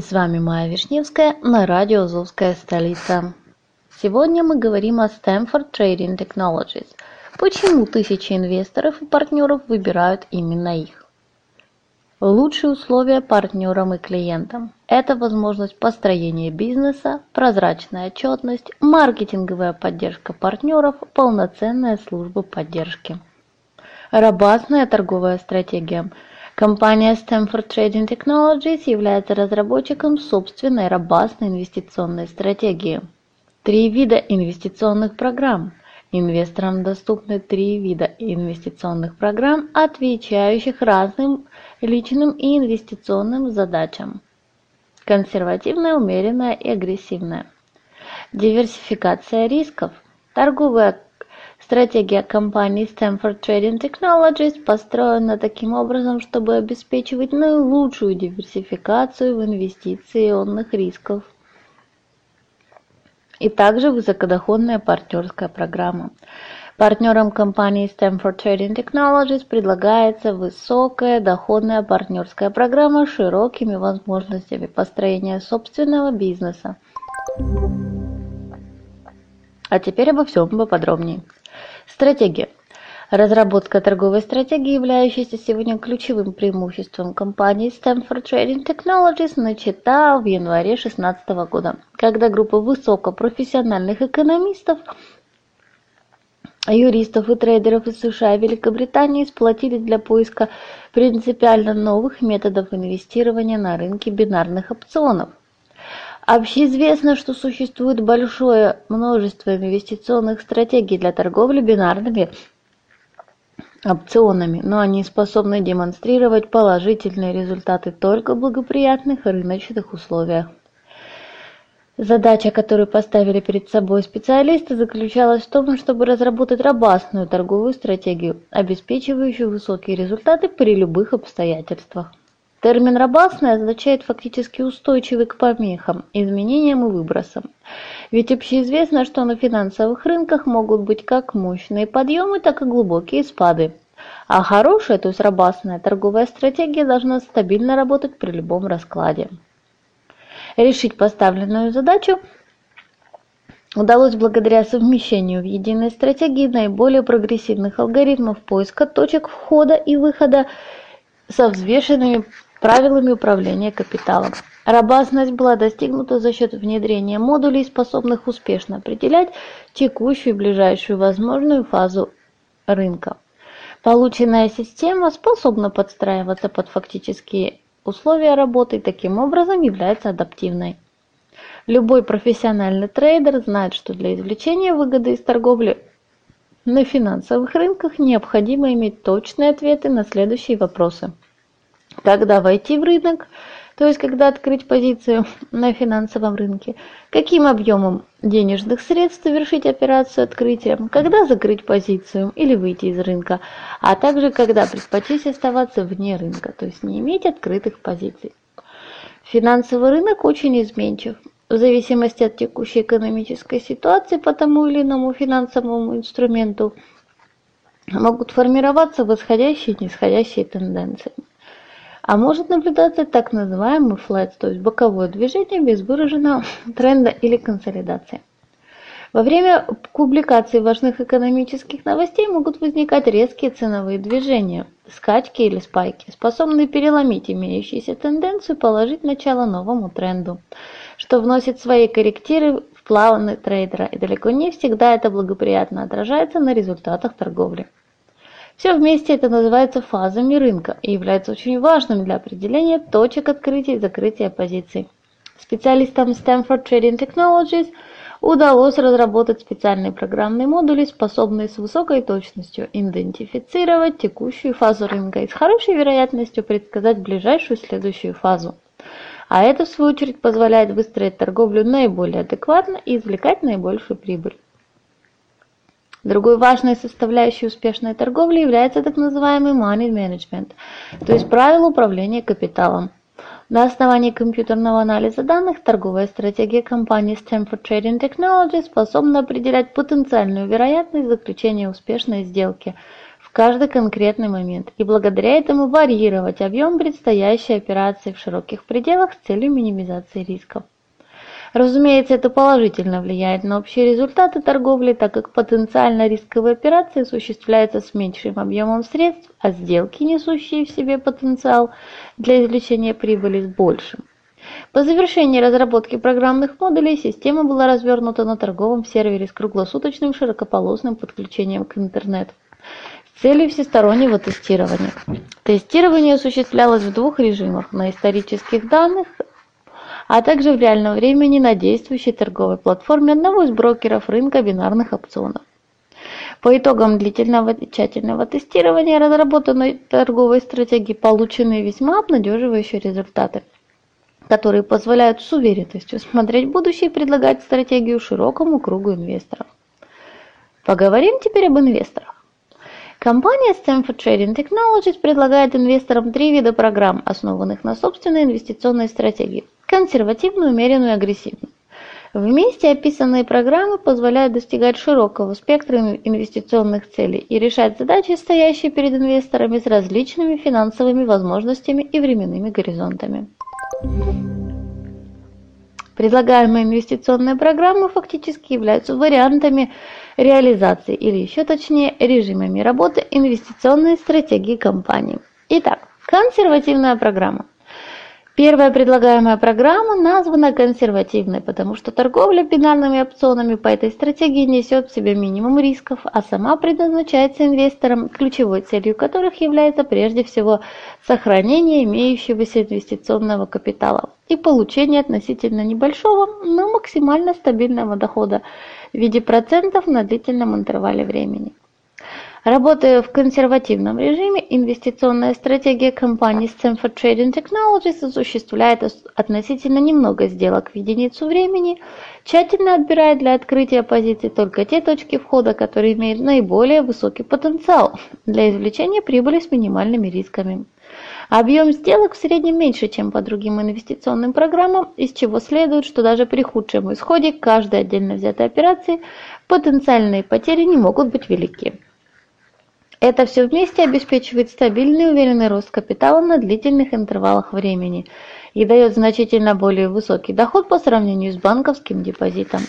И с вами Майя Вишневская на радио «Азовская столица». Сегодня мы говорим о Stanford Trading Technologies. Почему тысячи инвесторов и партнеров выбирают именно их? Лучшие условия партнерам и клиентам – это возможность построения бизнеса, прозрачная отчетность, маркетинговая поддержка партнеров, полноценная служба поддержки. Робастная торговая стратегия – Компания Stanford Trading Technologies является разработчиком собственной робастной инвестиционной стратегии. Три вида инвестиционных программ. Инвесторам доступны три вида инвестиционных программ, отвечающих разным личным и инвестиционным задачам. Консервативная, умеренная и агрессивная. Диверсификация рисков. Торговая Стратегия компании Stanford Trading Technologies построена таким образом, чтобы обеспечивать наилучшую диверсификацию в инвестиционных рисков и также высокодоходная партнерская программа. Партнерам компании Stanford Trading Technologies предлагается высокая доходная партнерская программа с широкими возможностями построения собственного бизнеса. А теперь обо всем поподробнее. Стратегия. Разработка торговой стратегии, являющейся сегодня ключевым преимуществом компании Stanford Trading Technologies, начата в январе 2016 года, когда группа высокопрофессиональных экономистов, юристов и трейдеров из США и Великобритании сплотились для поиска принципиально новых методов инвестирования на рынке бинарных опционов. Общеизвестно, что существует большое множество инвестиционных стратегий для торговли бинарными опционами, но они способны демонстрировать положительные результаты только в благоприятных рыночных условиях. Задача, которую поставили перед собой специалисты, заключалась в том, чтобы разработать робастную торговую стратегию, обеспечивающую высокие результаты при любых обстоятельствах. Термин «робастный» означает фактически устойчивый к помехам, изменениям и выбросам. Ведь общеизвестно, что на финансовых рынках могут быть как мощные подъемы, так и глубокие спады. А хорошая, то есть робастная торговая стратегия должна стабильно работать при любом раскладе. Решить поставленную задачу удалось благодаря совмещению в единой стратегии наиболее прогрессивных алгоритмов поиска точек входа и выхода со взвешенными правилами управления капиталом. Робастность была достигнута за счет внедрения модулей, способных успешно определять текущую и ближайшую возможную фазу рынка. Полученная система способна подстраиваться под фактические условия работы и таким образом является адаптивной. Любой профессиональный трейдер знает, что для извлечения выгоды из торговли на финансовых рынках необходимо иметь точные ответы на следующие вопросы – когда войти в рынок, то есть когда открыть позицию на финансовом рынке, каким объемом денежных средств совершить операцию открытия, когда закрыть позицию или выйти из рынка, а также когда предпочесть оставаться вне рынка, то есть не иметь открытых позиций. Финансовый рынок очень изменчив. В зависимости от текущей экономической ситуации по тому или иному финансовому инструменту могут формироваться восходящие и нисходящие тенденции а может наблюдаться так называемый флэт, то есть боковое движение без выраженного тренда или консолидации. Во время публикации важных экономических новостей могут возникать резкие ценовые движения, скачки или спайки, способные переломить имеющуюся тенденцию и положить начало новому тренду, что вносит свои корректиры в планы трейдера, и далеко не всегда это благоприятно отражается на результатах торговли. Все вместе это называется фазами рынка и является очень важным для определения точек открытия и закрытия позиций. Специалистам Stanford Trading Technologies – удалось разработать специальные программные модули, способные с высокой точностью идентифицировать текущую фазу рынка и с хорошей вероятностью предсказать ближайшую следующую фазу. А это, в свою очередь, позволяет выстроить торговлю наиболее адекватно и извлекать наибольшую прибыль. Другой важной составляющей успешной торговли является так называемый money management, то есть правила управления капиталом. На основании компьютерного анализа данных торговая стратегия компании Stanford Trading Technology способна определять потенциальную вероятность заключения успешной сделки в каждый конкретный момент и благодаря этому варьировать объем предстоящей операции в широких пределах с целью минимизации рисков. Разумеется, это положительно влияет на общие результаты торговли, так как потенциально рисковые операции осуществляются с меньшим объемом средств, а сделки, несущие в себе потенциал для извлечения прибыли, с большим. По завершении разработки программных модулей система была развернута на торговом сервере с круглосуточным широкополосным подключением к интернету с целью всестороннего тестирования. Тестирование осуществлялось в двух режимах – на исторических данных а также в реальном времени на действующей торговой платформе одного из брокеров рынка бинарных опционов. По итогам длительного и тщательного тестирования разработанной торговой стратегии получены весьма обнадеживающие результаты, которые позволяют с уверенностью смотреть будущее и предлагать стратегию широкому кругу инвесторов. Поговорим теперь об инвесторах. Компания Stanford Trading Technologies предлагает инвесторам три вида программ, основанных на собственной инвестиционной стратегии – консервативную, умеренную и агрессивную. Вместе описанные программы позволяют достигать широкого спектра инвестиционных целей и решать задачи, стоящие перед инвесторами с различными финансовыми возможностями и временными горизонтами. Предлагаемые инвестиционные программы фактически являются вариантами реализации или еще точнее режимами работы инвестиционной стратегии компании. Итак, консервативная программа. Первая предлагаемая программа названа консервативной, потому что торговля бинарными опционами по этой стратегии несет в себе минимум рисков, а сама предназначается инвесторам, ключевой целью которых является прежде всего сохранение имеющегося инвестиционного капитала и получение относительно небольшого, но максимально стабильного дохода в виде процентов на длительном интервале времени. Работая в консервативном режиме, инвестиционная стратегия компании Stanford Trading Technologies осуществляет относительно немного сделок в единицу времени, тщательно отбирая для открытия позиций только те точки входа, которые имеют наиболее высокий потенциал для извлечения прибыли с минимальными рисками. Объем сделок в среднем меньше, чем по другим инвестиционным программам, из чего следует, что даже при худшем исходе каждой отдельно взятой операции потенциальные потери не могут быть велики. Это все вместе обеспечивает стабильный и уверенный рост капитала на длительных интервалах времени и дает значительно более высокий доход по сравнению с банковским депозитом.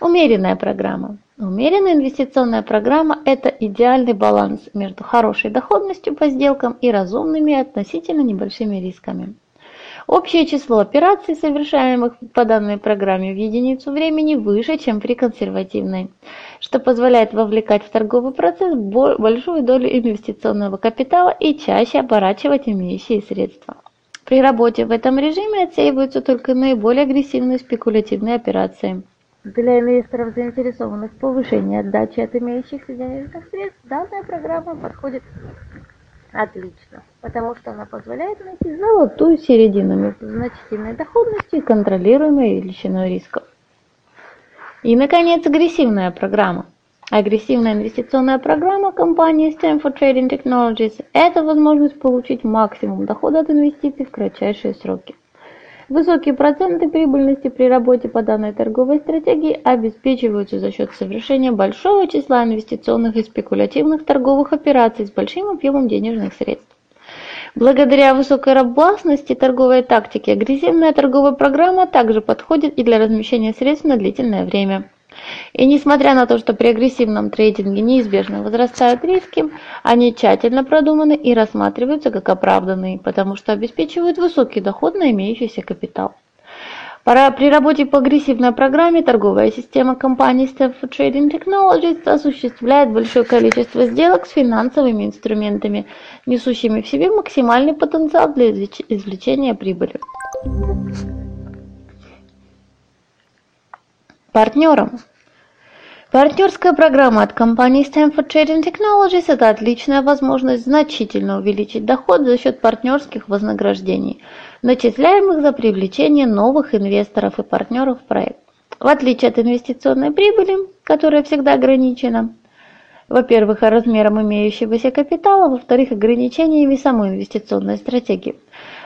Умеренная программа. Умеренная инвестиционная программа – это идеальный баланс между хорошей доходностью по сделкам и разумными относительно небольшими рисками. Общее число операций, совершаемых по данной программе в единицу времени, выше, чем при консервативной, что позволяет вовлекать в торговый процесс большую долю инвестиционного капитала и чаще оборачивать имеющие средства. При работе в этом режиме отсеиваются только наиболее агрессивные спекулятивные операции. Для инвесторов, заинтересованных в повышении отдачи от имеющихся денежных средств, данная программа подходит Отлично, потому что она позволяет найти золотую середину между значительной доходностью и контролируемой величиной рисков. И, наконец, агрессивная программа. Агрессивная инвестиционная программа компании Stanford Trading Technologies – это возможность получить максимум дохода от инвестиций в кратчайшие сроки. Высокие проценты прибыльности при работе по данной торговой стратегии обеспечиваются за счет совершения большого числа инвестиционных и спекулятивных торговых операций с большим объемом денежных средств. Благодаря высокой robustности торговой тактики агрессивная торговая программа также подходит и для размещения средств на длительное время. И несмотря на то, что при агрессивном трейдинге неизбежно возрастают риски, они тщательно продуманы и рассматриваются как оправданные, потому что обеспечивают высокий доход на имеющийся капитал. При работе по агрессивной программе торговая система компании Stanford Trading Technologies осуществляет большое количество сделок с финансовыми инструментами, несущими в себе максимальный потенциал для извлечения прибыли. Партнерам Партнерская программа от компании Stanford Trading Technologies – это отличная возможность значительно увеличить доход за счет партнерских вознаграждений, начисляемых за привлечение новых инвесторов и партнеров в проект. В отличие от инвестиционной прибыли, которая всегда ограничена, во-первых, размером имеющегося капитала, во-вторых, ограничениями самой инвестиционной стратегии.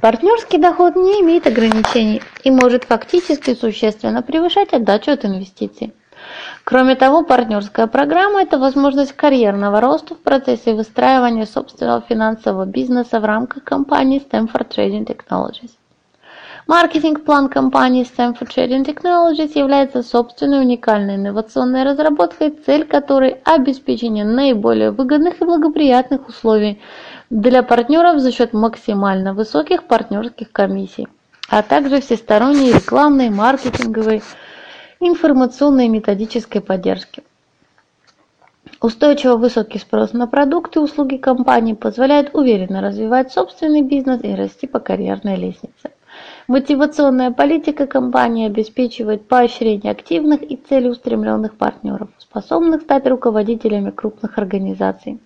Партнерский доход не имеет ограничений и может фактически существенно превышать отдачу от инвестиций. Кроме того, партнерская программа – это возможность карьерного роста в процессе выстраивания собственного финансового бизнеса в рамках компании Stanford Trading Technologies. Маркетинг-план компании Stanford Trading Technologies является собственной уникальной инновационной разработкой, цель которой – обеспечение наиболее выгодных и благоприятных условий для партнеров за счет максимально высоких партнерских комиссий, а также всесторонней рекламной, маркетинговой, информационной и методической поддержки. Устойчиво высокий спрос на продукты и услуги компании позволяет уверенно развивать собственный бизнес и расти по карьерной лестнице. Мотивационная политика компании обеспечивает поощрение активных и целеустремленных партнеров, способных стать руководителями крупных организаций.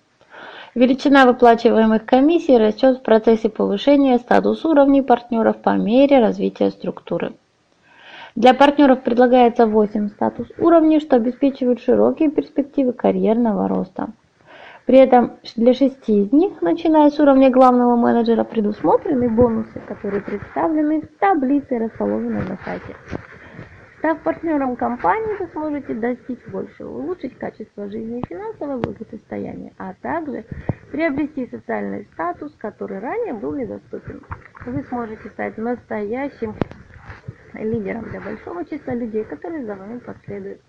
Величина выплачиваемых комиссий растет в процессе повышения статус уровней партнеров по мере развития структуры. Для партнеров предлагается 8 статус уровней, что обеспечивает широкие перспективы карьерного роста. При этом для шести из них, начиная с уровня главного менеджера, предусмотрены бонусы, которые представлены в таблице, расположенной на сайте. Став партнером компании, вы сможете достичь большего, улучшить качество жизни и финансовое благосостояние, а также приобрести социальный статус, который ранее был недоступен. Вы сможете стать настоящим лидером для большого числа людей, которые за вами последуют.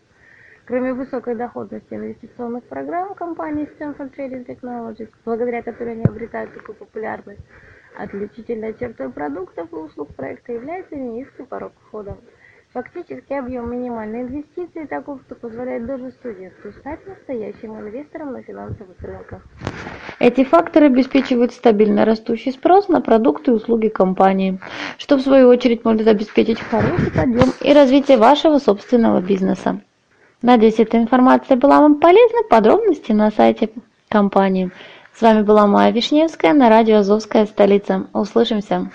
Кроме высокой доходности инвестиционных программ компании Stanford Trading Technologies, благодаря которой они обретают такую популярность, отличительной чертой продуктов и услуг проекта является низкий порог входа. Фактически объем минимальной инвестиции таков, что позволяет даже студенту стать настоящим инвестором на финансовых рынках. Эти факторы обеспечивают стабильно растущий спрос на продукты и услуги компании, что в свою очередь может обеспечить хороший подъем и развитие вашего собственного бизнеса. Надеюсь, эта информация была вам полезна. Подробности на сайте компании. С вами была Майя Вишневская на радио «Азовская столица». Услышимся!